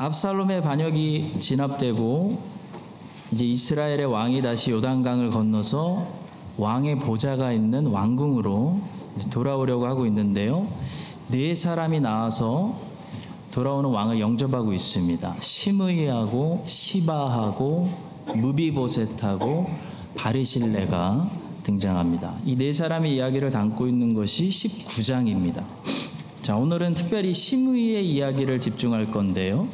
압살롬의 반역이 진압되고 이제 이스라엘의 왕이 다시 요단강을 건너서 왕의 보좌가 있는 왕궁으로 돌아오려고 하고 있는데요. 네 사람이 나와서 돌아오는 왕을 영접하고 있습니다. 시므이하고 시바하고 무비보셋하고 바리실레가 등장합니다. 이 네 사람의 이야기를 담고 있는 것이 19장입니다. 자, 오늘은 특별히 시므이의 이야기를 집중할 건데요.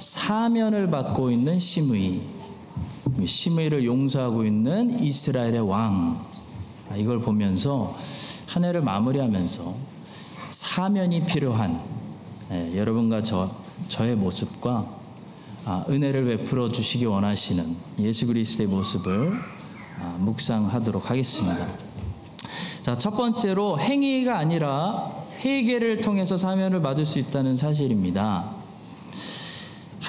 사면을 받고 있는 시므이, 시므이를 용서하고 있는 이스라엘의 왕. 아, 이걸 보면서 한 해를 마무리하면서 사면이 필요한 예, 여러분과 저 저의 모습과 아, 은혜를 베풀어 주시기 원하시는 예수 그리스도의 모습을 아, 묵상하도록 하겠습니다. 자, 첫 번째로 행위가 아니라 회개를 통해서 사면을 받을 수 있다는 사실입니다.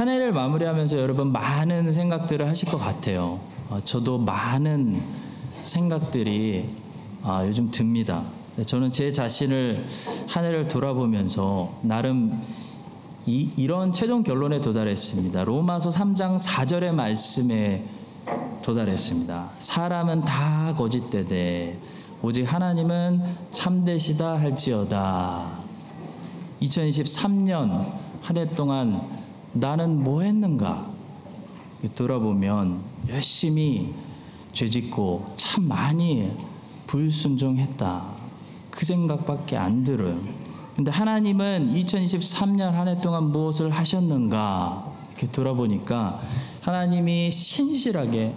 한 해를 마무리하면서 여러분 많은 생각들을 하실 것 같아요. 어, 저도 많은 생각들이 아, 요즘 듭니다. 저는 제 자신을 한 해를 돌아보면서 나름 이, 이런 최종 결론에 도달했습니다. 로마서 3장 4절의 말씀에 도달했습니다. 사람은 다 거짓되되 오직 하나님은 참되시다 할지어다. 2023년 한 해 동안 나는 뭐 했는가? 돌아보면 열심히 죄짓고 참 많이 불순종했다. 그 생각밖에 안 들어요. 근데 하나님은 2023년 한 해 동안 무엇을 하셨는가? 이렇게 돌아보니까 하나님이 신실하게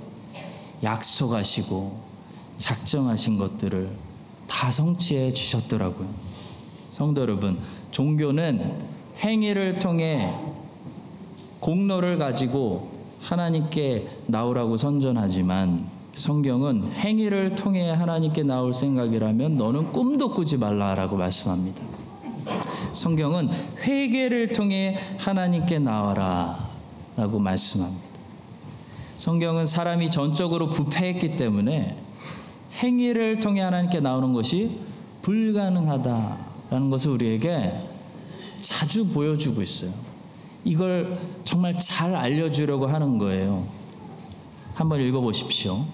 약속하시고 작정하신 것들을 다 성취해 주셨더라고요. 성도 여러분, 종교는 행위를 통해 공로를 가지고 하나님께 나오라고 선전하지만 성경은 행위를 통해 하나님께 나올 생각이라면 너는 꿈도 꾸지 말라라고 말씀합니다. 성경은 회개를 통해 하나님께 나와라라고 말씀합니다. 성경은 사람이 전적으로 부패했기 때문에 행위를 통해 하나님께 나오는 것이 불가능하다라는 것을 우리에게 자주 보여주고 있어요. 이걸 정말 잘 알려주려고 하는 거예요. 한번 읽어보십시오.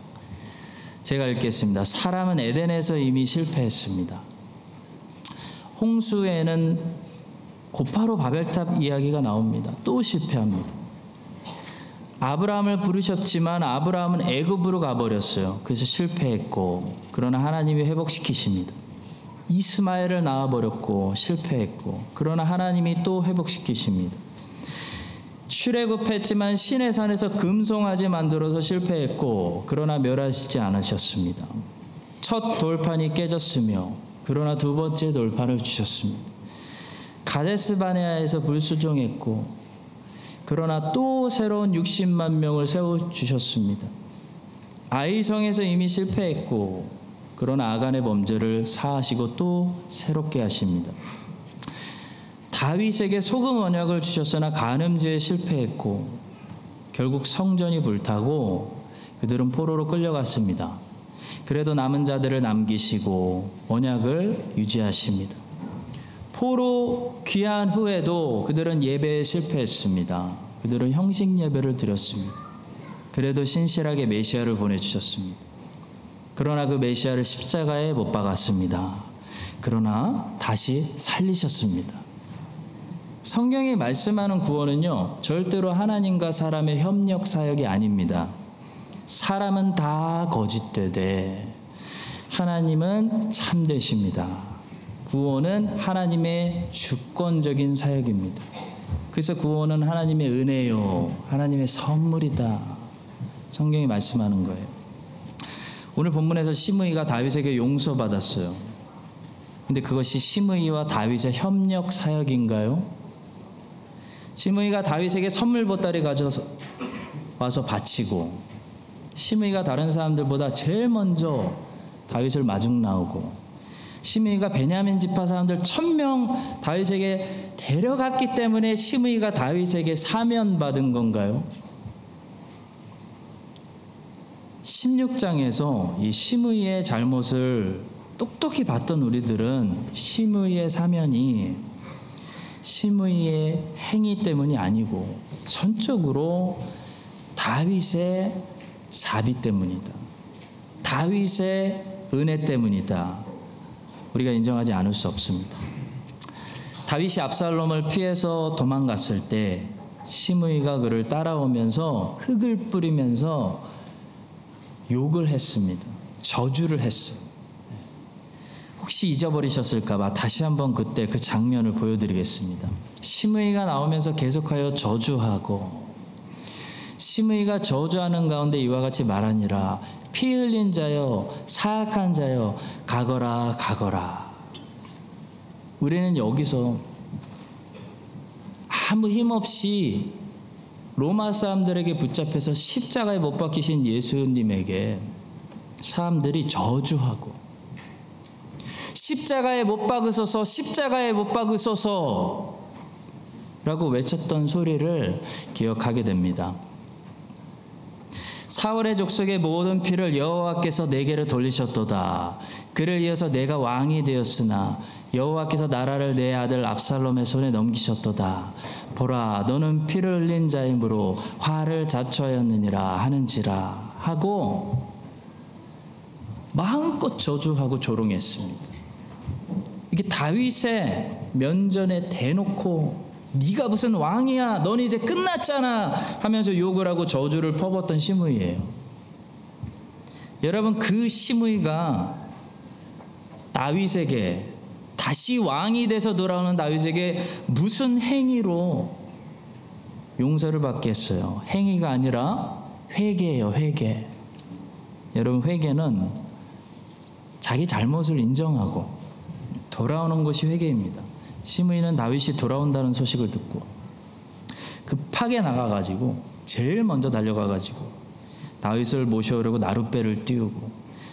제가 읽겠습니다. 사람은 에덴에서 이미 실패했습니다. 홍수에는 고파로 바벨탑 이야기가 나옵니다. 또 실패합니다. 아브라함을 부르셨지만 아브라함은 애굽으로 가버렸어요. 그래서 실패했고 그러나 하나님이 회복시키십니다. 이스마엘을 낳아버렸고 실패했고 그러나 하나님이 또 회복시키십니다. 출애굽했지만 신의 산에서 금송아지 만들어서 실패했고 그러나 멸하시지 않으셨습니다. 첫 돌판이 깨졌으며 그러나 두 번째 돌판을 주셨습니다. 가데스 바네아에서 불수종했고 그러나 또 새로운 60만 명을 세워 주셨습니다. 아이성에서 이미 실패했고 그러나 아간의 범죄를 사하시고 또 새롭게 하십니다. 다윗에게 소금 언약을 주셨으나 간음죄에 실패했고 결국 성전이 불타고 그들은 포로로 끌려갔습니다. 그래도 남은 자들을 남기시고 언약을 유지하십니다. 포로 귀한 후에도 그들은 예배에 실패했습니다. 그들은 형식 예배를 드렸습니다. 그래도 신실하게 메시아를 보내주셨습니다. 그러나 그 메시아를 십자가에 못 박았습니다. 그러나 다시 살리셨습니다. 성경이 말씀하는 구원은요, 절대로 하나님과 사람의 협력 사역이 아닙니다. 사람은 다 거짓되되 하나님은 참되십니다. 구원은 하나님의 주권적인 사역입니다. 그래서 구원은 하나님의 은혜요, 하나님의 선물이다. 성경이 말씀하는 거예요. 오늘 본문에서 시므이가 다윗에게 용서받았어요. 근데 그것이 시므이와 다윗의 협력 사역인가요? 시므이가 다윗에게 선물 보따리 가져서 와서 바치고 시므이가 다른 사람들보다 제일 먼저 다윗을 마중 나오고 시므이가 베냐민 지파 사람들 천명 다윗에게 데려갔기 때문에 시므이가 다윗에게 사면 받은 건가요? 16장에서 이 시므이의 잘못을 똑똑히 봤던 우리들은 시므이의 사면이 시므이의 행위 때문이 아니고 전적으로 다윗의 사비 때문이다. 다윗의 은혜 때문이다. 우리가 인정하지 않을 수 없습니다. 다윗이 압살롬을 피해서 도망갔을 때 시므이가 그를 따라오면서 흙을 뿌리면서 욕을 했습니다. 저주를 했어요. 혹시 잊어버리셨을까봐 다시 한번 그때 그 장면을 보여드리겠습니다. 시므이가 나오면서 계속하여 저주하고 시므이가 저주하는 가운데 이와 같이 말하니라 피 흘린 자여 사악한 자여 가거라 가거라 우리는 여기서 아무 힘 없이 로마 사람들에게 붙잡혀서 십자가에 못 박히신 예수님에게 사람들이 저주하고 십자가에 못 박으소서 십자가에 못 박으소서 라고 외쳤던 소리를 기억하게 됩니다. 사울의 족속의 모든 피를 여호와께서 내게로 돌리셨도다. 그를 이어서 내가 왕이 되었으나 여호와께서 나라를 내 아들 압살롬의 손에 넘기셨도다. 보라, 너는 피를 흘린 자이므로 화를 자초하였느니라 하는지라 하고 마음껏 저주하고 조롱했습니다. 이게 다윗의 면전에 대놓고 네가 무슨 왕이야? 넌 이제 끝났잖아. 하면서 욕을 하고 저주를 퍼붓던 시므이예요. 여러분 그 시므이가 다윗에게 다시 왕이 돼서 돌아오는 다윗에게 무슨 행위로 용서를 받겠어요? 행위가 아니라 회개예요, 회개. 여러분 회개는 자기 잘못을 인정하고 돌아오는 것이 회개입니다. 시므이는 다윗이 돌아온다는 소식을 듣고 급하게 나가가지고 제일 먼저 달려가가지고 다윗을 모셔오려고 나룻배를 띄우고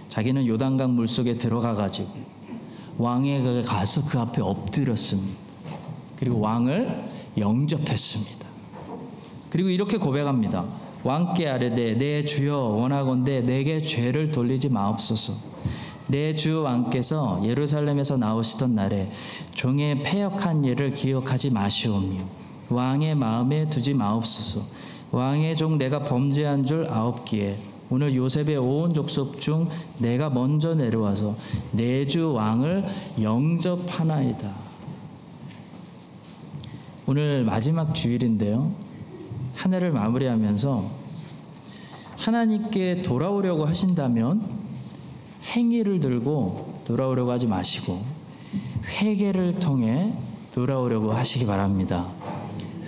자기는 요단강 물속에 들어가가지고 왕에게 가서 그 앞에 엎드렸습니다. 그리고 왕을 영접했습니다. 그리고 이렇게 고백합니다. 왕께 아뢰되 내 주여 원하건대 내게 죄를 돌리지 마옵소서. 내 주 왕께서 예루살렘에서 나오시던 날에 종의 패역한 일을 기억하지 마시오며 왕의 마음에 두지 마옵소서. 왕의 종 내가 범죄한 줄 아옵기에 오늘 요셉의 온 족속 중 내가 먼저 내려와서 내 주 왕을 영접하나이다. 오늘 마지막 주일인데요. 한 해를 마무리하면서 하나님께 돌아오려고 하신다면 행위를 들고 돌아오려고 하지 마시고 회개를 통해 돌아오려고 하시기 바랍니다.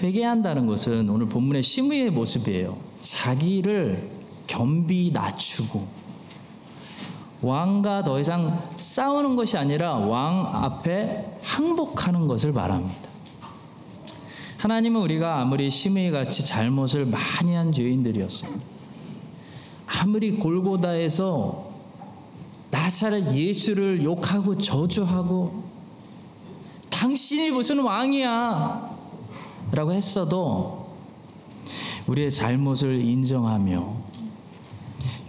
회개한다는 것은 오늘 본문의 시므의 모습이에요. 자기를 겸비 낮추고 왕과 더 이상 싸우는 것이 아니라 왕 앞에 항복하는 것을 말합니다. 하나님은 우리가 아무리 시므이 같이 잘못을 많이 한 죄인들이었습니다. 아무리 골고다에서 나사렛 예수를 욕하고 저주하고 당신이 무슨 왕이야 라고 했어도 우리의 잘못을 인정하며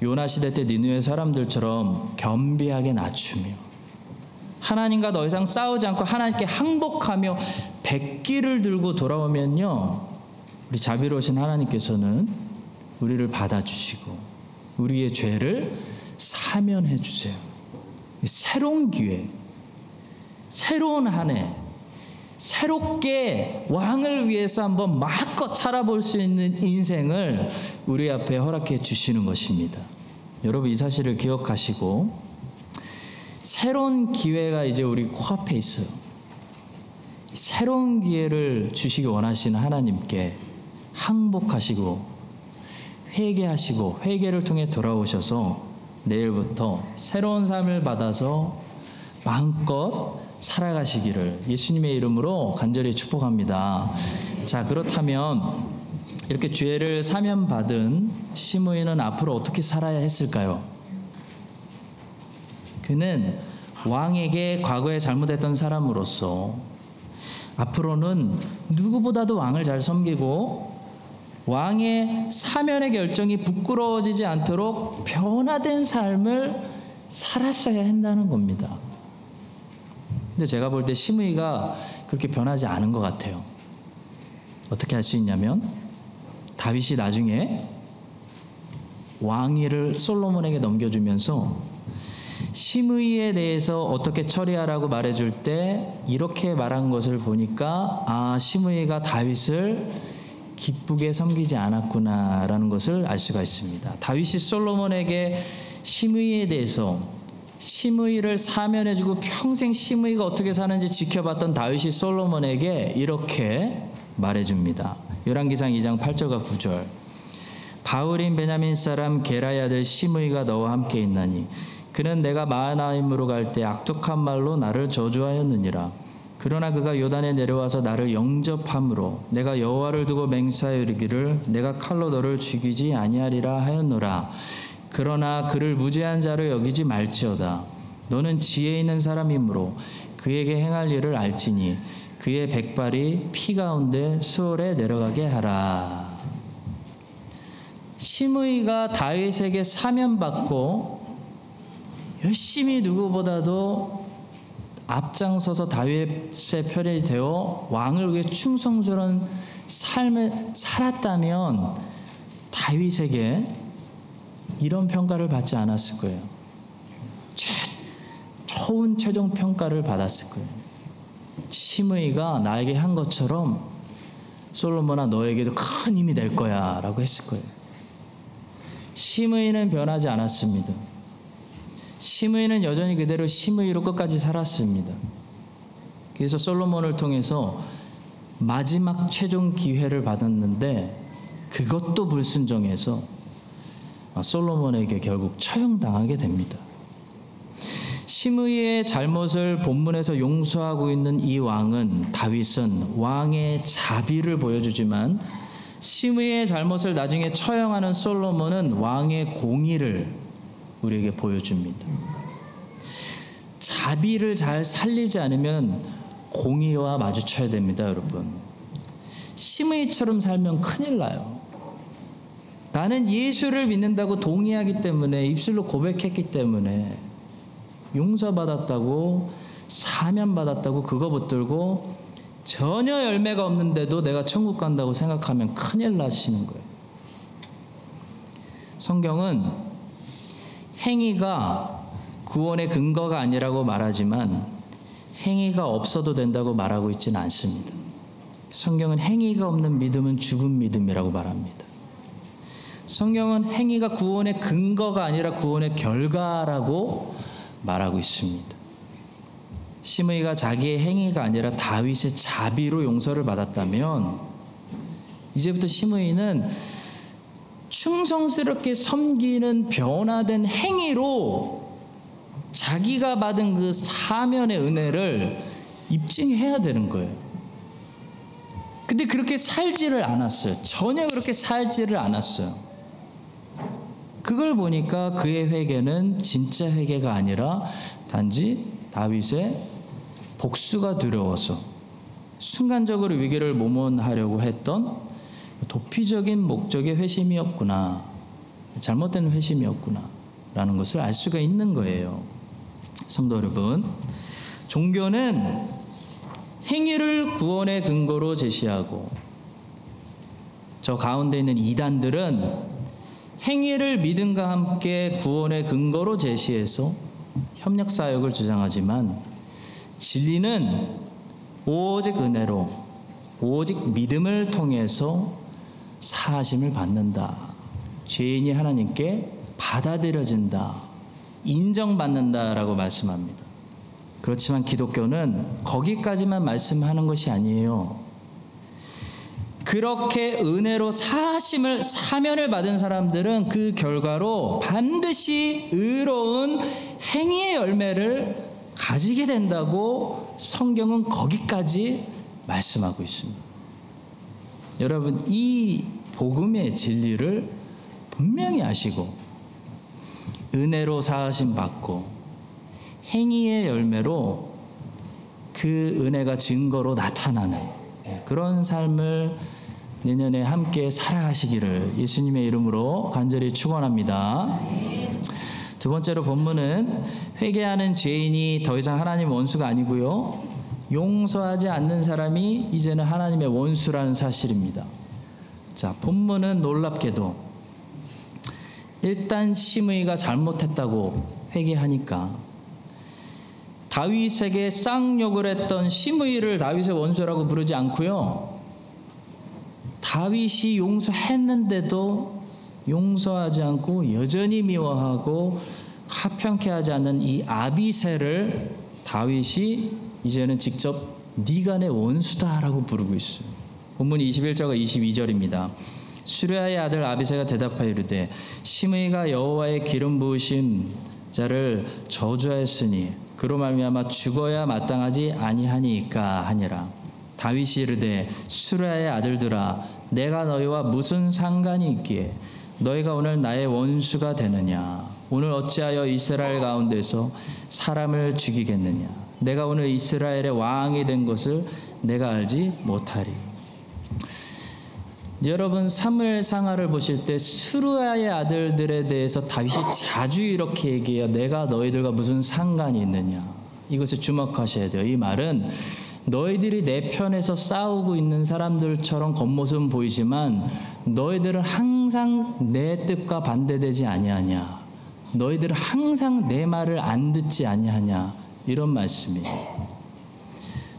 요나 시대 때 니누의 사람들처럼 겸비하게 낮추며 하나님과 더 이상 싸우지 않고 하나님께 항복하며 백기를 들고 돌아오면요 우리 자비로우신 하나님께서는 우리를 받아주시고 우리의 죄를 사면해 주세요. 새로운 기회, 새로운 한 해, 새롭게 왕을 위해서 한번 마음껏 살아볼 수 있는 인생을 우리 앞에 허락해 주시는 것입니다. 여러분 이 사실을 기억하시고 새로운 기회가 이제 우리 코앞에 있어요. 새로운 기회를 주시기 원하시는 하나님께 항복하시고 회개하시고 회개를 통해 돌아오셔서 내일부터 새로운 삶을 받아서 마음껏 살아가시기를 예수님의 이름으로 간절히 축복합니다. 자, 그렇다면 이렇게 죄를 사면받은 시므이는 앞으로 어떻게 살아야 했을까요? 그는 왕에게 과거에 잘못했던 사람으로서 앞으로는 누구보다도 왕을 잘 섬기고 왕의 사면의 결정이 부끄러워지지 않도록 변화된 삶을 살았어야 한다는 겁니다. 근데 제가 볼때 시므이가 그렇게 변하지 않은 것 같아요. 어떻게 할 수 있냐면 다윗이 나중에 왕위를 솔로몬에게 넘겨주면서 심의에 대해서 어떻게 처리하라고 말해줄 때 이렇게 말한 것을 보니까 아 심의가 다윗을 기쁘게 섬기지 않았구나라는 것을 알 수가 있습니다. 다윗이 솔로몬에게 심의에 대해서 심의를 사면해주고 평생 심의가 어떻게 사는지 지켜봤던 다윗이 솔로몬에게 이렇게 말해줍니다. 열왕기상 2장 8절과 9절. 바울인 베냐민 사람 게라의 아들 시므이가 너와 함께 있나니 그는 내가 마하나임으로 갈 때 악독한 말로 나를 저주하였느니라. 그러나 그가 요단에 내려와서 나를 영접함으로 내가 여호와를 두고 맹세하여 이르기를 내가 칼로 너를 죽이지 아니하리라 하였노라. 그러나 그를 무죄한 자로 여기지 말지어다. 너는 지혜 있는 사람이므로 그에게 행할 일을 알지니 그의 백발이 피 가운데 수월에 내려가게 하라. 시므이가 다윗에게 사면받고 열심히 누구보다도 앞장서서 다윗의 편이 되어 왕을 위해 충성스러운 삶을 살았다면 다윗에게 이런 평가를 받지 않았을 거예요. 최, 좋은 최종 평가를 받았을 거예요. 시므이가 나에게 한 것처럼 솔로몬아 너에게도 큰 힘이 될 거야라고 했을 거예요. 심의는 변하지 않았습니다. 심의는 여전히 그대로 심의로 끝까지 살았습니다. 그래서 솔로몬을 통해서 마지막 최종 기회를 받았는데 그것도 불순종해서 솔로몬에게 결국 처형당하게 됩니다. 심의의 잘못을 본문에서 용서하고 있는 이 왕은 다윗은 왕의 자비를 보여주지만 심의의 잘못을 나중에 처형하는 솔로몬은 왕의 공의를 우리에게 보여줍니다. 자비를 잘 살리지 않으면 공의와 마주쳐야 됩니다, 여러분. 심의처럼 살면 큰일 나요. 나는 예수를 믿는다고 동의하기 때문에 입술로 고백했기 때문에 용서받았다고 사면받았다고 그거 붙들고 전혀 열매가 없는데도 내가 천국 간다고 생각하면 큰일 나시는 거예요. 성경은 행위가 구원의 근거가 아니라고 말하지만 행위가 없어도 된다고 말하고 있지는 않습니다. 성경은 행위가 없는 믿음은 죽은 믿음이라고 말합니다. 성경은 행위가 구원의 근거가 아니라 구원의 결과라고 말하고 있습니다. 시므이가 자기의 행위가 아니라 다윗의 자비로 용서를 받았다면 이제부터 시므이는 충성스럽게 섬기는 변화된 행위로 자기가 받은 그 사면의 은혜를 입증해야 되는 거예요. 근데 그렇게 살지를 않았어요. 전혀 그렇게 살지를 않았어요. 그걸 보니까 그의 회개는 진짜 회개가 아니라 단지 다윗의 복수가 두려워서 순간적으로 위기를 모면하려고 했던 도피적인 목적의 회심이었구나. 잘못된 회심이었구나. 라는 것을 알 수가 있는 거예요. 성도 여러분, 종교는 행위를 구원의 근거로 제시하고 저 가운데 있는 이단들은 행위를 믿음과 함께 구원의 근거로 제시해서 협력 사역을 주장하지만 진리는 오직 은혜로 오직 믿음을 통해서 사하심을 받는다. 죄인이 하나님께 받아들여진다. 인정받는다라고 말씀합니다. 그렇지만 기독교는 거기까지만 말씀하는 것이 아니에요. 그렇게 은혜로 사심을 사면을 받은 사람들은 그 결과로 반드시 의로운 행위의 열매를 가지게 된다고 성경은 거기까지 말씀하고 있습니다. 여러분 이 복음의 진리를 분명히 아시고 은혜로 사하심 받고 행위의 열매로 그 은혜가 증거로 나타나는 그런 삶을 내년에 함께 살아가시기를 예수님의 이름으로 간절히 축원합니다. 두 번째로 본문은 회개하는 죄인이 더 이상 하나님 원수가 아니고요. 용서하지 않는 사람이 이제는 하나님의 원수라는 사실입니다. 자, 본문은 놀랍게도 일단 심의가 잘못했다고 회개하니까 다윗에게 쌍욕을 했던 심의를 다윗의 원수라고 부르지 않고요. 다윗이 용서했는데도 용서하지 않고 여전히 미워하고 하평케 하지 않는 이 아비세를 다윗이 이제는 직접 네가 내 원수다라고 부르고 있어요. 본문 21절과 22절입니다. 수레아의 아들 아비세가 대답하여 이르되 심의가 여호와의 기름 부으심 자를 저주하였으니 그로 말미암아 죽어야 마땅하지 아니하니까 하니라. 다윗이 이르되 수레아의 아들들아 내가 너희와 무슨 상관이 있기에 너희가 오늘 나의 원수가 되느냐 오늘 어찌하여 이스라엘 가운데서 사람을 죽이겠느냐 내가 오늘 이스라엘의 왕이 된 것을 내가 알지 못하리 여러분 사무엘 상하를 보실 때 수르아의 아들들에 대해서 다윗이 자주 이렇게 얘기해요. 내가 너희들과 무슨 상관이 있느냐. 이것을 주목하셔야 돼요. 이 말은 너희들이 내 편에서 싸우고 있는 사람들처럼 겉모습은 보이지만 너희들은 항상 내 뜻과 반대되지 아니하냐. 너희들은 항상 내 말을 안 듣지 아니하냐. 이런 말씀이에요.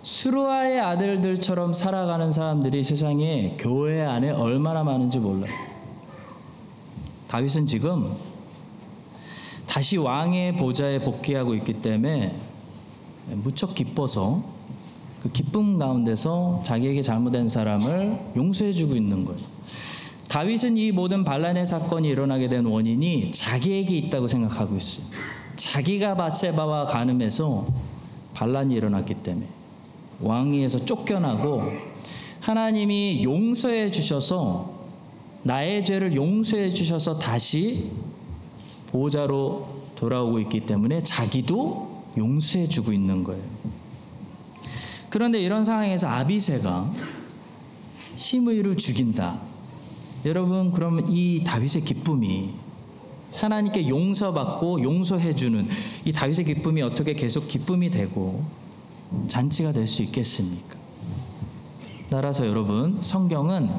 수루아의 아들들처럼 살아가는 사람들이 세상에 교회 안에 얼마나 많은지 몰라요. 다윗은 지금 다시 왕의 보좌에 복귀하고 있기 때문에 무척 기뻐서 그 기쁨 가운데서 자기에게 잘못된 사람을 용서해주고 있는 거예요. 다윗은 이 모든 반란의 사건이 일어나게 된 원인이 자기에게 있다고 생각하고 있어요. 자기가 바세바와 간음해서 반란이 일어났기 때문에 왕위에서 쫓겨나고 하나님이 용서해 주셔서 나의 죄를 용서해 주셔서 다시 보호자로 돌아오고 있기 때문에 자기도 용서해 주고 있는 거예요. 그런데 이런 상황에서 아비세가 심의를 죽인다. 여러분 그러면 이 다윗의 기쁨이 하나님께 용서받고 용서해 주는 이 다윗의 기쁨이 어떻게 계속 기쁨이 되고 잔치가 될 수 있겠습니까? 따라서 여러분, 성경은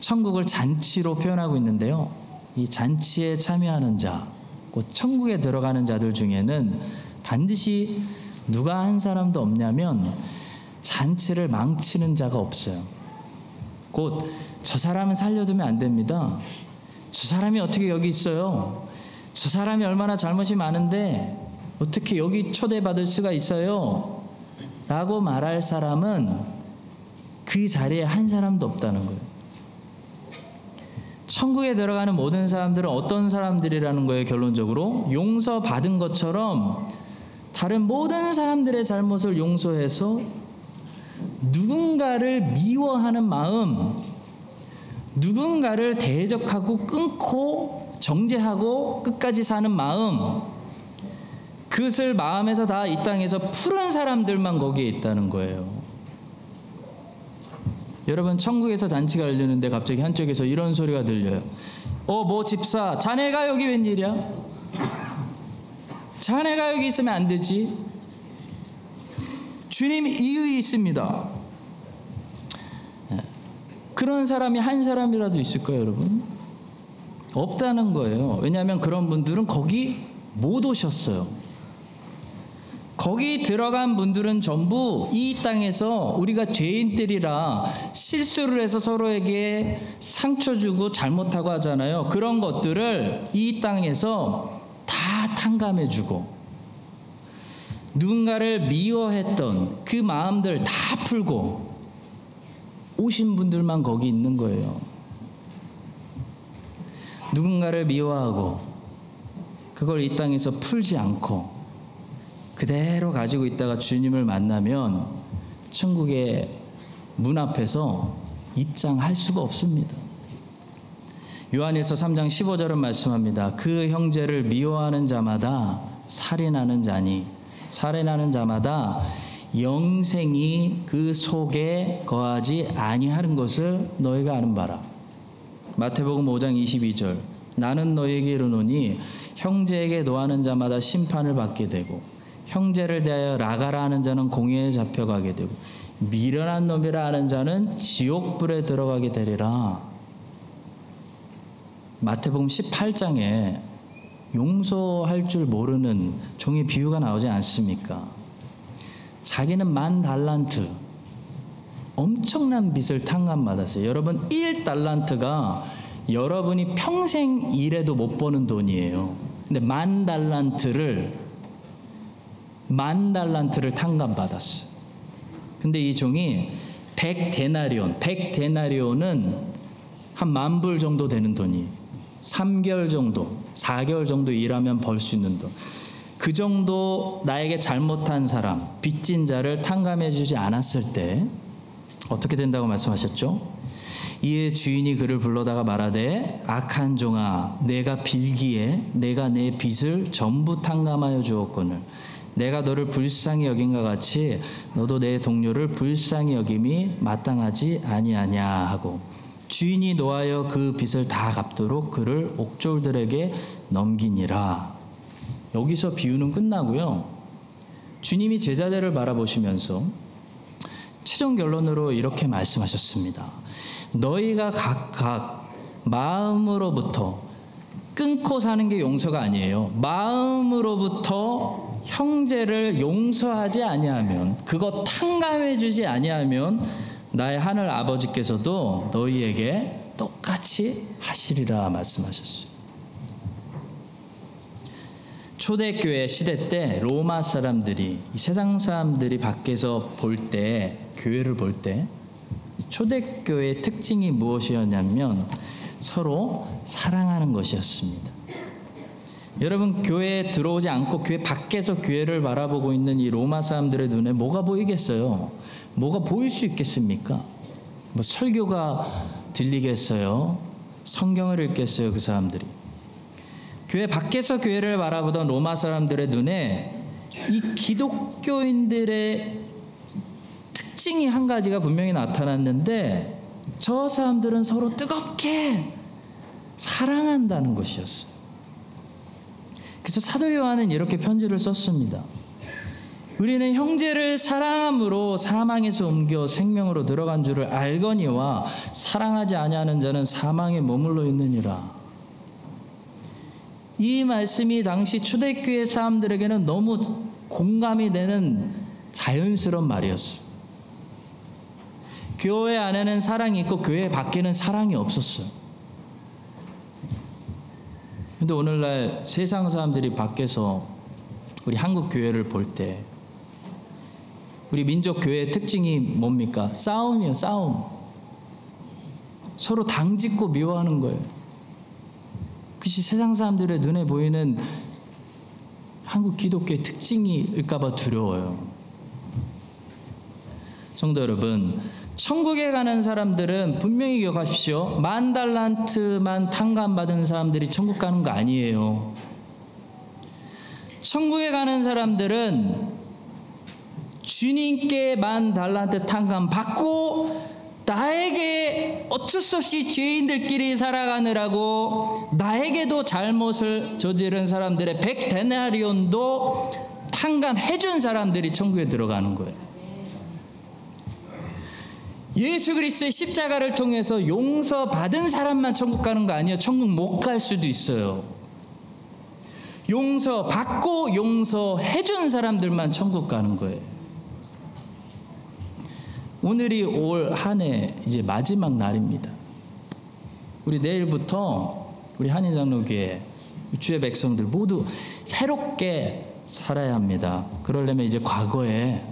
천국을 잔치로 표현하고 있는데요. 이 잔치에 참여하는 자, 곧 천국에 들어가는 자들 중에는 반드시 누가 한 사람도 없냐면 잔치를 망치는 자가 없어요. 곧 저 사람은 살려두면 안 됩니다. 저 사람이 어떻게 여기 있어요? 저 사람이 얼마나 잘못이 많은데 어떻게 여기 초대받을 수가 있어요? 라고 말할 사람은 그 자리에 한 사람도 없다는 거예요. 천국에 들어가는 모든 사람들은 어떤 사람들이라는 거예요, 결론적으로? 용서받은 것처럼 다른 모든 사람들의 잘못을 용서해서 누군가를 미워하는 마음, 누군가를 대적하고 끊고 정죄하고 끝까지 사는 마음, 그것을 마음에서 다 이 땅에서 푸른 사람들만 거기에 있다는 거예요. 여러분 천국에서 잔치가 열리는데 갑자기 한쪽에서 이런 소리가 들려요. 어, 뭐 집사, 자네가 여기 웬일이야? 자네가 여기 있으면 안 되지. 주님 이의 있습니다. 예. 그런 사람이 한 사람이라도 있을까요, 여러분? 없다는 거예요. 왜냐하면 그런 분들은 거기 못 오셨어요. 거기 들어간 분들은 전부 이 땅에서 우리가 죄인들이라 실수를 해서 서로에게 상처 주고 잘못하고 하잖아요. 그런 것들을 이 땅에서 다 탕감해 주고 누군가를 미워했던 그 마음들 다 풀고 오신 분들만 거기 있는 거예요. 누군가를 미워하고 그걸 이 땅에서 풀지 않고 그대로 가지고 있다가 주님을 만나면 천국의 문 앞에서 입장할 수가 없습니다. 요한일서 3장 15절은 말씀합니다. 그 형제를 미워하는 자마다 살인하는 자니 살인하는 자마다 영생이 그 속에 거하지 아니하는 것을 너희가 아는 바라. 마태복음 5장 22절 나는 너희에게 이르노니 형제에게 노하는 자마다 심판을 받게 되고 형제를 대하여 라가라 하는 자는 공회에 잡혀가게 되고 미련한 놈이라 하는 자는 지옥불에 들어가게 되리라. 마태복음 18장에 용서할 줄 모르는 종의 비유가 나오지 않습니까? 자기는 만 달란트 엄청난 빚을 탕감받았어요. 여러분 1달란트가 여러분이 평생 일해도 못 버는 돈이에요. 근데 만 달란트를 만 달란트를 탕감받았어요. 근데 이 종이 100데나리온, 100데나리온은 한 만 불 정도 되는 돈이에요. 3개월 정도, 4개월 정도 일하면 벌 수 있는 돈. 그 정도 나에게 잘못한 사람, 빚진 자를 탕감해 주지 않았을 때 어떻게 된다고 말씀하셨죠? 이에 주인이 그를 불러다가 말하되 악한 종아 내가 빌기에 내가 내 빚을 전부 탕감하여 주었거늘 내가 너를 불쌍히 여긴과 같이 너도 내 동료를 불쌍히 여김이 마땅하지 아니하냐 하고 주인이 노하여 그 빚을 다 갚도록 그를 옥졸들에게 넘기니라 여기서 비유는 끝나고요 주님이 제자들을 바라보시면서 최종 결론으로 이렇게 말씀하셨습니다. 너희가 각각 마음으로부터 끊고 사는 게 용서가 아니에요. 마음으로부터 형제를 용서하지 아니하면 그거 탕감해 주지 아니하면 나의 하늘 아버지께서도 너희에게 똑같이 하시리라 말씀하셨어요. 초대교회 시대 때 로마 사람들이 세상 사람들이 밖에서 볼 때 교회를 볼 때 초대교회의 특징이 무엇이었냐면 서로 사랑하는 것이었습니다. 여러분 교회에 들어오지 않고 교회 밖에서 교회를 바라보고 있는 이 로마 사람들의 눈에 뭐가 보이겠어요? 뭐가 보일 수 있겠습니까? 뭐 설교가 들리겠어요? 성경을 읽겠어요? 그 사람들이. 교회 밖에서 교회를 바라보던 로마 사람들의 눈에 이 기독교인들의 특징이 한 가지가 분명히 나타났는데 저 사람들은 서로 뜨겁게 사랑한다는 것이었어요. 그래서 사도 요한은 이렇게 편지를 썼습니다. 우리는 형제를 사랑함으로 사망에서 옮겨 생명으로 들어간 줄을 알거니와 사랑하지 아니하는 자는 사망에 머물러 있느니라. 이 말씀이 당시 초대교회 사람들에게는 너무 공감이 되는 자연스러운 말이었어요. 교회 안에는 사랑이 있고 교회 밖에는 사랑이 없었어요. 근데 오늘날 세상 사람들이 밖에서 우리 한국 교회를 볼 때 우리 민족 교회의 특징이 뭡니까? 싸움이에요, 싸움. 서로 당짓고 미워하는 거예요. 그것이 세상 사람들의 눈에 보이는 한국 기독교의 특징일까봐 두려워요. 성도 여러분, 천국에 가는 사람들은 분명히 기억하십시오. 만 달란트만 탕감받은 사람들이 천국 가는 거 아니에요. 천국에 가는 사람들은 주님께 만 달란트 탕감 받고 나에게 어쩔 수 없이 죄인들끼리 살아가느라고 나에게도 잘못을 저지른 사람들의 백 데나리온도 탕감해준 사람들이 천국에 들어가는 거예요. 예수 그리스도의 십자가를 통해서 용서받은 사람만 천국 가는 거 아니에요. 천국 못 갈 수도 있어요. 용서 받고 용서해준 사람들만 천국 가는 거예요. 오늘이 올 한 해 이제 마지막 날입니다. 우리 내일부터 우리 한인장로교회 주의 백성들 모두 새롭게 살아야 합니다. 그러려면 이제 과거에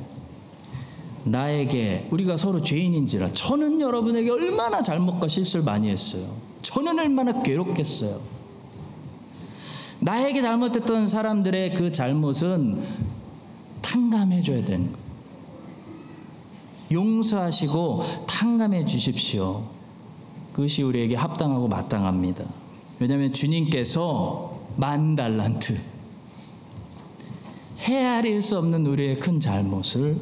나에게 우리가 서로 죄인인지라 저는 여러분에게 얼마나 잘못과 실수를 많이 했어요. 저는 얼마나 괴롭겠어요. 나에게 잘못했던 사람들의 그 잘못은 탕감해 줘야 되는 거예요. 용서하시고 탕감해 주십시오. 그것이 우리에게 합당하고 마땅합니다. 왜냐하면 주님께서 만 달란트 헤아릴 수 없는 우리의 큰 잘못을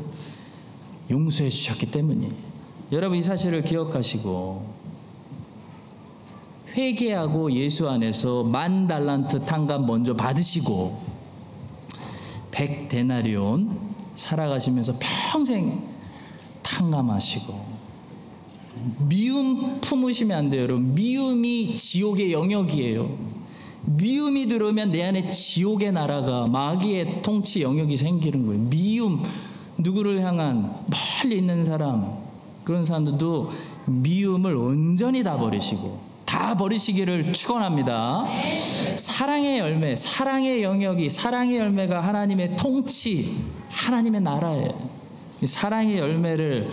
용서해 주셨기 때문이에요. 여러분 이 사실을 기억하시고 회개하고 예수 안에서 만 달란트 탕감 먼저 받으시고 백 데나리온 살아가시면서 평생 탕감하시고 미움 품으시면 안 돼요, 여러분. 미움이 지옥의 영역이에요. 미움이 들어오면 내 안에 지옥의 나라가 마귀의 통치 영역이 생기는 거예요. 미움 누구를 향한 멀리 있는 사람 그런 사람들도 미움을 온전히 다 버리시고 다 버리시기를 축원합니다. 사랑의 열매, 사랑의 영역이 사랑의 열매가 하나님의 통치, 하나님의 나라예요. 이 사랑의 열매를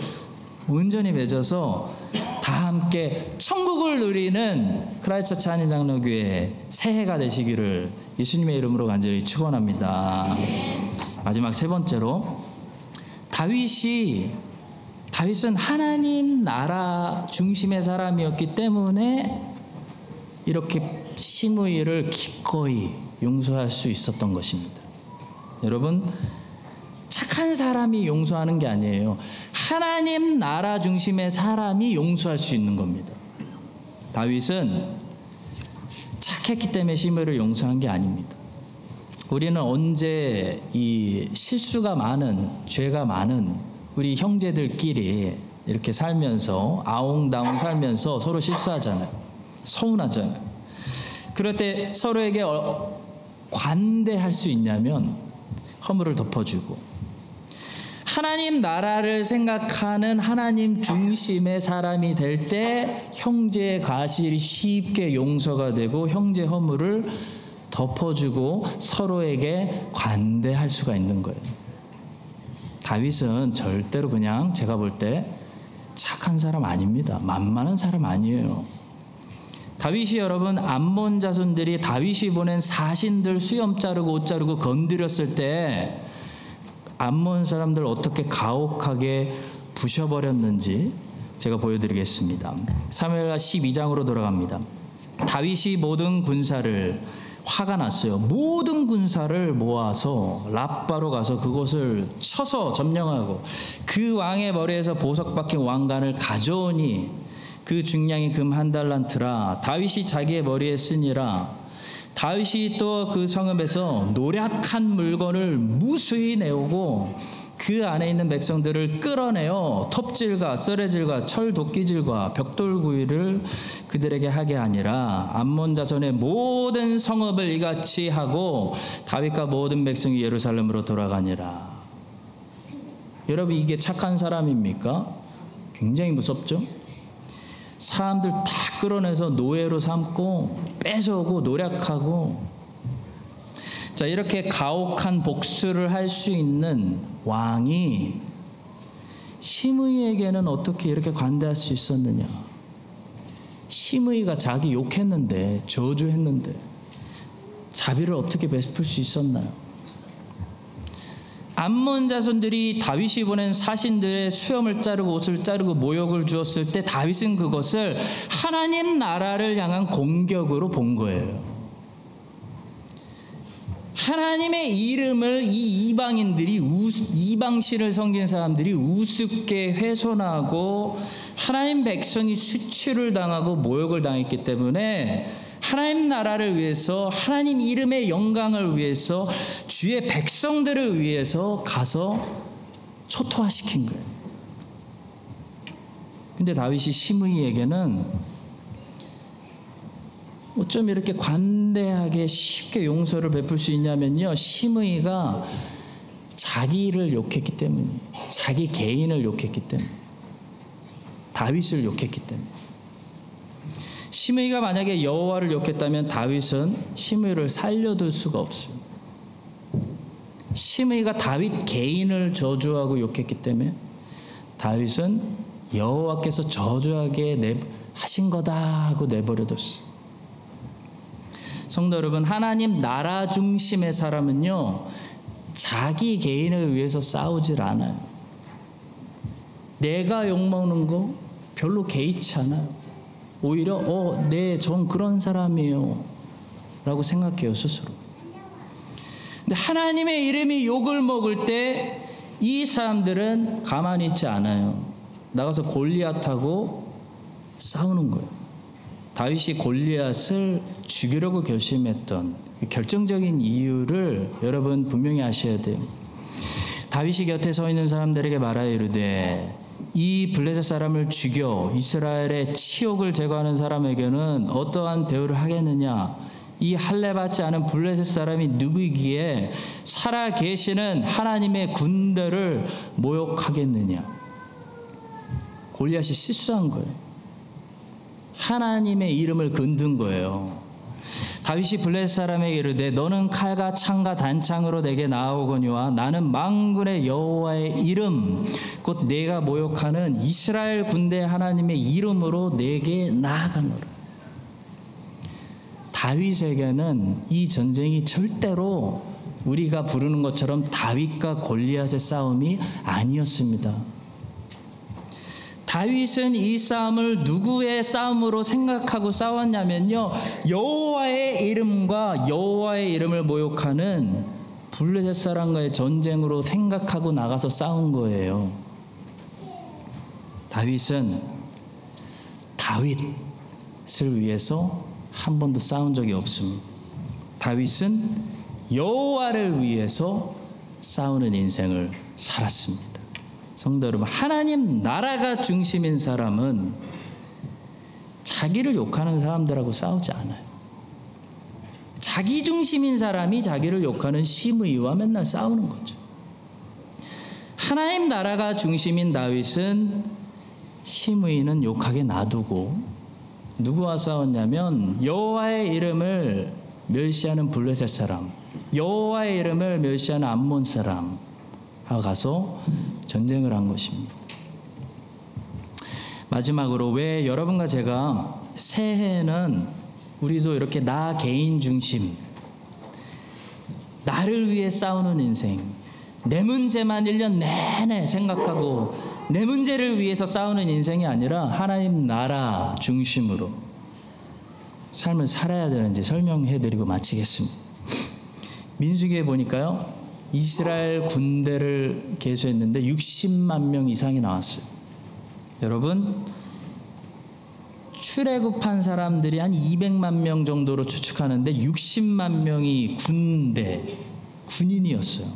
온전히 맺어서 다 함께 천국을 누리는 크라이스처치 한인장로교회 새해가 되시기를 예수님의 이름으로 간절히 축원합니다. 마지막 세 번째로 다윗이 다윗은 하나님 나라 중심의 사람이었기 때문에 이렇게 시므이를 기꺼이 용서할 수 있었던 것입니다. 여러분 착한 사람이 용서하는 게 아니에요. 하나님 나라 중심의 사람이 용서할 수 있는 겁니다. 다윗은 착했기 때문에 시므이를 용서한 게 아닙니다. 우리는 언제 이 실수가 많은 죄가 많은 우리 형제들끼리 이렇게 살면서 아웅다웅 살면서 서로 실수하잖아요. 서운하잖아요. 그럴 때 서로에게 어- 관대할 수 있냐면 허물을 덮어주고 하나님 나라를 생각하는 하나님 중심의 사람이 될 때 형제의 가실이 쉽게 용서가 되고 형제 허물을 덮어주고 서로에게 관대할 수가 있는 거예요. 다윗은 절대로 그냥 제가 볼 때 착한 사람 아닙니다. 만만한 사람 아니에요. 다윗이 여러분 암몬 자손들이 다윗이 보낸 사신들 수염 자르고 옷 자르고 건드렸을 때 암몬 사람들 어떻게 가혹하게 부셔버렸는지 제가 보여드리겠습니다. 사무엘하 12장으로 돌아갑니다. 다윗이 모든 군사를 화가 났어요. 모든 군사를 모아서 라빠로 가서 그곳을 쳐서 점령하고 그 왕의 머리에서 보석 박힌 왕관을 가져오니 그 중량이 금 한 달란트라 다윗이 자기의 머리에 쓰니라 다윗이 또 그 성읍에서 노략한 물건을 무수히 내오고 그 안에 있는 백성들을 끌어내어 톱질과 썰레질과 철 도끼질과 벽돌구이를 그들에게 하게 하니라 암몬 자손의 모든 성읍을 이같이 하고 다윗과 모든 백성이 예루살렘으로 돌아가니라 여러분 이게 착한 사람입니까? 굉장히 무섭죠? 사람들 다 끌어내서 노예로 삼고 뺏어오고 노력하고 자 이렇게 가혹한 복수를 할 수 있는 왕이 시므이에게는 어떻게 이렇게 관대할 수 있었느냐? 시므이가 자기 욕했는데 저주했는데 자비를 어떻게 베풀 수 있었나요? 암몬 자손들이 다윗이 보낸 사신들의 수염을 자르고 옷을 자르고 모욕을 주었을 때 다윗은 그것을 하나님 나라를 향한 공격으로 본 거예요. 하나님의 이름을 이 이방인들이 우, 이방신을 섬긴 사람들이 우습게 훼손하고 하나님 백성이 수치를 당하고 모욕을 당했기 때문에 하나님 나라를 위해서 하나님 이름의 영광을 위해서 주의 백성들을 위해서 가서 초토화시킨 거예요. 근데 다윗이 시므이에게는 어쩜 이렇게 관대하게 쉽게 용서를 베풀 수 있냐면요. 시므이가 자기를 욕했기 때문이 자기 개인을 욕했기 때문에 다윗을 욕했기 때문에 시므이가 만약에 여호와를 욕했다면 다윗은 시므이를 살려둘 수가 없어요. 시므이가 다윗 개인을 저주하고 욕했기 때문에 다윗은 여호와께서 저주하게 내, 하신 거다 하고 내버려뒀어요. 성도 여러분, 하나님 나라 중심의 사람은요, 자기 개인을 위해서 싸우질 않아요. 내가 욕먹는 거 별로 개의치 않아요. 오히려, 어, 네, 전 그런 사람이에요. 라고 생각해요, 스스로. 근데 하나님의 이름이 욕을 먹을 때 이 사람들은 가만히 있지 않아요. 나가서 골리앗하고 싸우는 거예요. 다윗이 골리앗을 죽이려고 결심했던 결정적인 이유를 여러분 분명히 아셔야 돼요. 다윗이 곁에 서 있는 사람들에게 말하여 이르되 이 블레셋 사람을 죽여 이스라엘의 치욕을 제거하는 사람에게는 어떠한 대우를 하겠느냐? 이 할례 받지 않은 블레셋 사람이 누구이기에 살아 계시는 하나님의 군대를 모욕하겠느냐? 골리앗이 실수한 거예요. 하나님의 이름을 건든 거예요. 다윗이 블레셋 사람에게 이르되 너는 칼과 창과 단창으로 내게 나아오거니와 나는 망군의 여호와의 이름 곧 내가 모욕하는 이스라엘 군대 하나님의 이름으로 내게 나아가노라. 다윗에게는 이 전쟁이 절대로 우리가 부르는 것처럼 다윗과 골리앗의 싸움이 아니었습니다. 다윗은 이 싸움을 누구의 싸움으로 생각하고 싸웠냐면요. 여호와의 이름과 여호와의 이름을 모욕하는 블레셋 사람과의 전쟁으로 생각하고 나가서 싸운 거예요. 다윗은 다윗을 위해서 한 번도 싸운 적이 없습니다. 다윗은 여호와를 위해서 싸우는 인생을 살았습니다. 성도 여러분, 하나님 나라가 중심인 사람은 자기를 욕하는 사람들하고 싸우지 않아요. 자기 중심인 사람이 자기를 욕하는 심의와 맨날 싸우는 거죠. 하나님 나라가 중심인 다윗은 심의는 욕하게 놔두고 누구와 싸웠냐면 여호와의 이름을 멸시하는 블레셋 사람, 여호와의 이름을 멸시하는 암몬 사람 가서 전쟁을 한 것입니다. 마지막으로 왜 여러분과 제가 새해는 우리도 이렇게 나 개인 중심, 나를 위해 싸우는 인생, 내 문제만 1년 내내 생각하고 내 문제를 위해서 싸우는 인생이 아니라 하나님 나라 중심으로 삶을 살아야 되는지 설명해 드리고 마치겠습니다. 민수기에 보니까요. 이스라엘 군대를 계수했는데 60만 명 이상이 나왔어요. 여러분 출애굽한 사람들이 한 200만 명 정도로 추측하는데 60만 명이 군대 군인이었어요.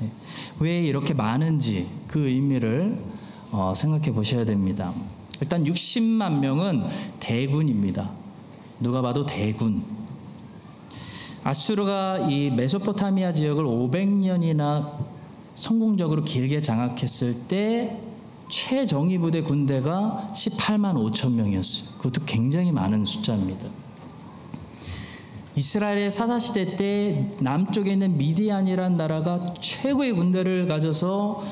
네. 왜 이렇게 많은지 그 의미를 어, 생각해 보셔야 됩니다. 일단 60만 명은 대군입니다. 누가 봐도 대군. 아수르가 이 메소포타미아 지역을 500년이나 성공적으로 길게 장악했을 때 최정예 부대 군대가 18만 5천 명이었어요. 그것도 굉장히 많은 숫자입니다. 이스라엘의 사사 시대 때 남쪽에 있는 미디안이란 나라가 최고의 군대를 가져서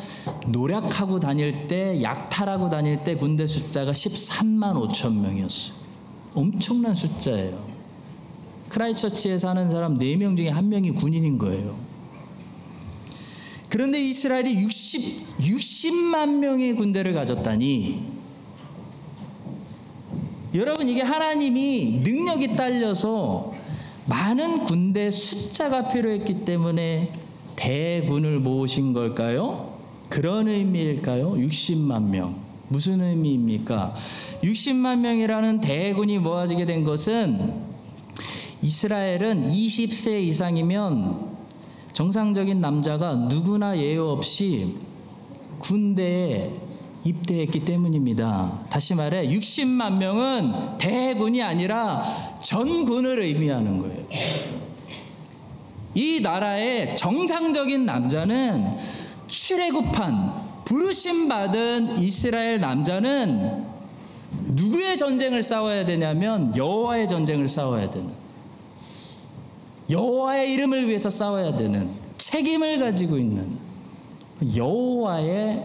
노력하고 다닐 때 약탈하고 다닐 때 군대 숫자가 13만 5천 명이었어요. 엄청난 숫자예요. 크라이처치에 사는 사람 4명 중에 한 명이 군인인 거예요. 그런데 이스라엘이 60, 60만 명의 군대를 가졌다니 여러분 이게 하나님이 능력이 딸려서 많은 군대 숫자가 필요했기 때문에 대군을 모으신 걸까요? 그런 의미일까요? 60만 명. 무슨 의미입니까? 60만 명이라는 대군이 모아지게 된 것은 이스라엘은 20세 이상이면 정상적인 남자가 누구나 예외 없이 군대에 입대했기 때문입니다. 다시 말해 60만 명은 대군이 아니라 전군을 의미하는 거예요. 이 나라의 정상적인 남자는 출애굽한 부르심 받은 이스라엘 남자는 누구의 전쟁을 싸워야 되냐면 여호와의 전쟁을 싸워야 되는 여호와의 이름을 위해서 싸워야 되는 책임을 가지고 있는 여호와의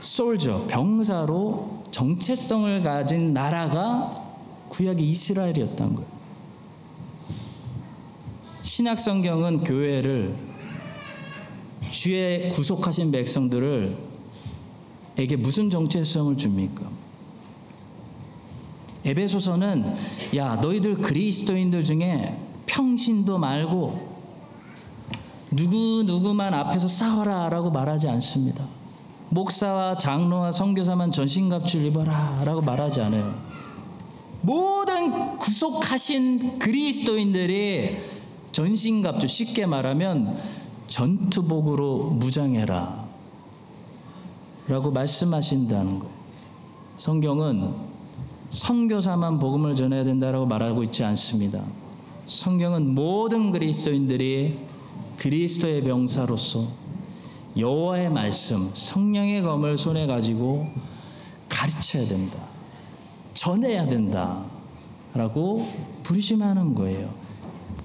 솔저 병사로 정체성을 가진 나라가 구약의 이스라엘이었던 거예요. 신약 성경은 교회를 주의 구속하신 백성들을 에게 무슨 정체성을 줍니까? 에베소서는 야 너희들 그리스도인들 중에 평신도 말고 누구 누구만 앞에서 싸워라라고 말하지 않습니다. 목사와 장로와 선교사만 전신갑주를 입어라라고 말하지 않아요. 모든 구속하신 그리스도인들이 전신갑주 쉽게 말하면 전투복으로 무장해라 라고 말씀하신다는 거예요. 성경은 선교사만 복음을 전해야 된다라고 말하고 있지 않습니다. 성경은 모든 그리스도인들이 그리스도의 병사로서 여호와의 말씀, 성령의 검을 손에 가지고 가르쳐야 된다. 전해야 된다 라고 부르심하는 거예요.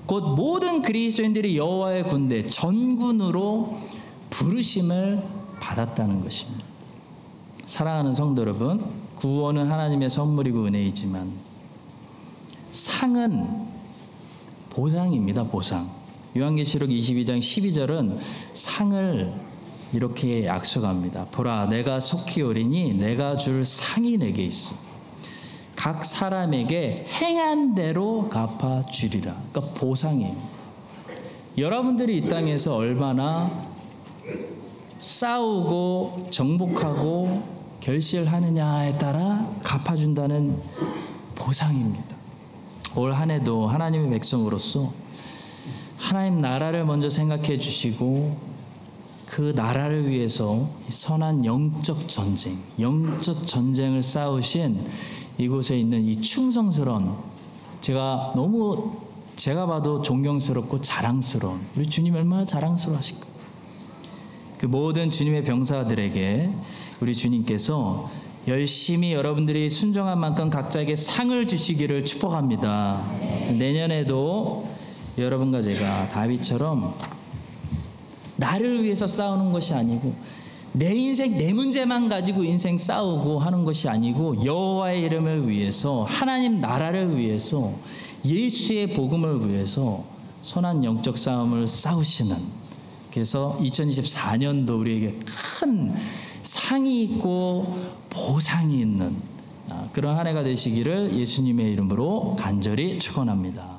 곧 모든 그리스도인들이 여호와의 군대 전군으로 부르심을 받았다는 것입니다. 사랑하는 성도 여러분, 구원은 하나님의 선물이고 은혜이지만 상은 보상입니다. 보상. 요한계시록 22장 12절은 상을 이렇게 약속합니다. 보라, 내가 속히 오리니 내가 줄 상이 내게 있어. 각 사람에게 행한 대로 갚아 주리라. 그러니까 보상이에요. 여러분들이 이 땅에서 얼마나 싸우고 정복하고 결실하느냐에 따라 갚아준다는 보상입니다. 올 한 해도 하나님의 백성으로서 하나님 나라를 먼저 생각해 주시고 그 나라를 위해서 선한 영적 전쟁, 영적 전쟁을 싸우신 이곳에 있는 이 충성스러운 제가 너무 제가 봐도 존경스럽고 자랑스러운 우리 주님 얼마나 자랑스러워하실까? 그 모든 주님의 병사들에게 우리 주님께서 열심히 여러분들이 순종한 만큼 각자에게 상을 주시기를 축복합니다. 내년에도 여러분과 제가 다윗처럼 나를 위해서 싸우는 것이 아니고 내 인생 내 문제만 가지고 인생 싸우고 하는 것이 아니고 여호와의 이름을 위해서 하나님 나라를 위해서 예수의 복음을 위해서 선한 영적 싸움을 싸우시는 그래서 2024년도 우리에게 큰 상이 있고 보상이 있는 아, 그런 한 해가 되시기를 예수님의 이름으로 간절히 축원합니다.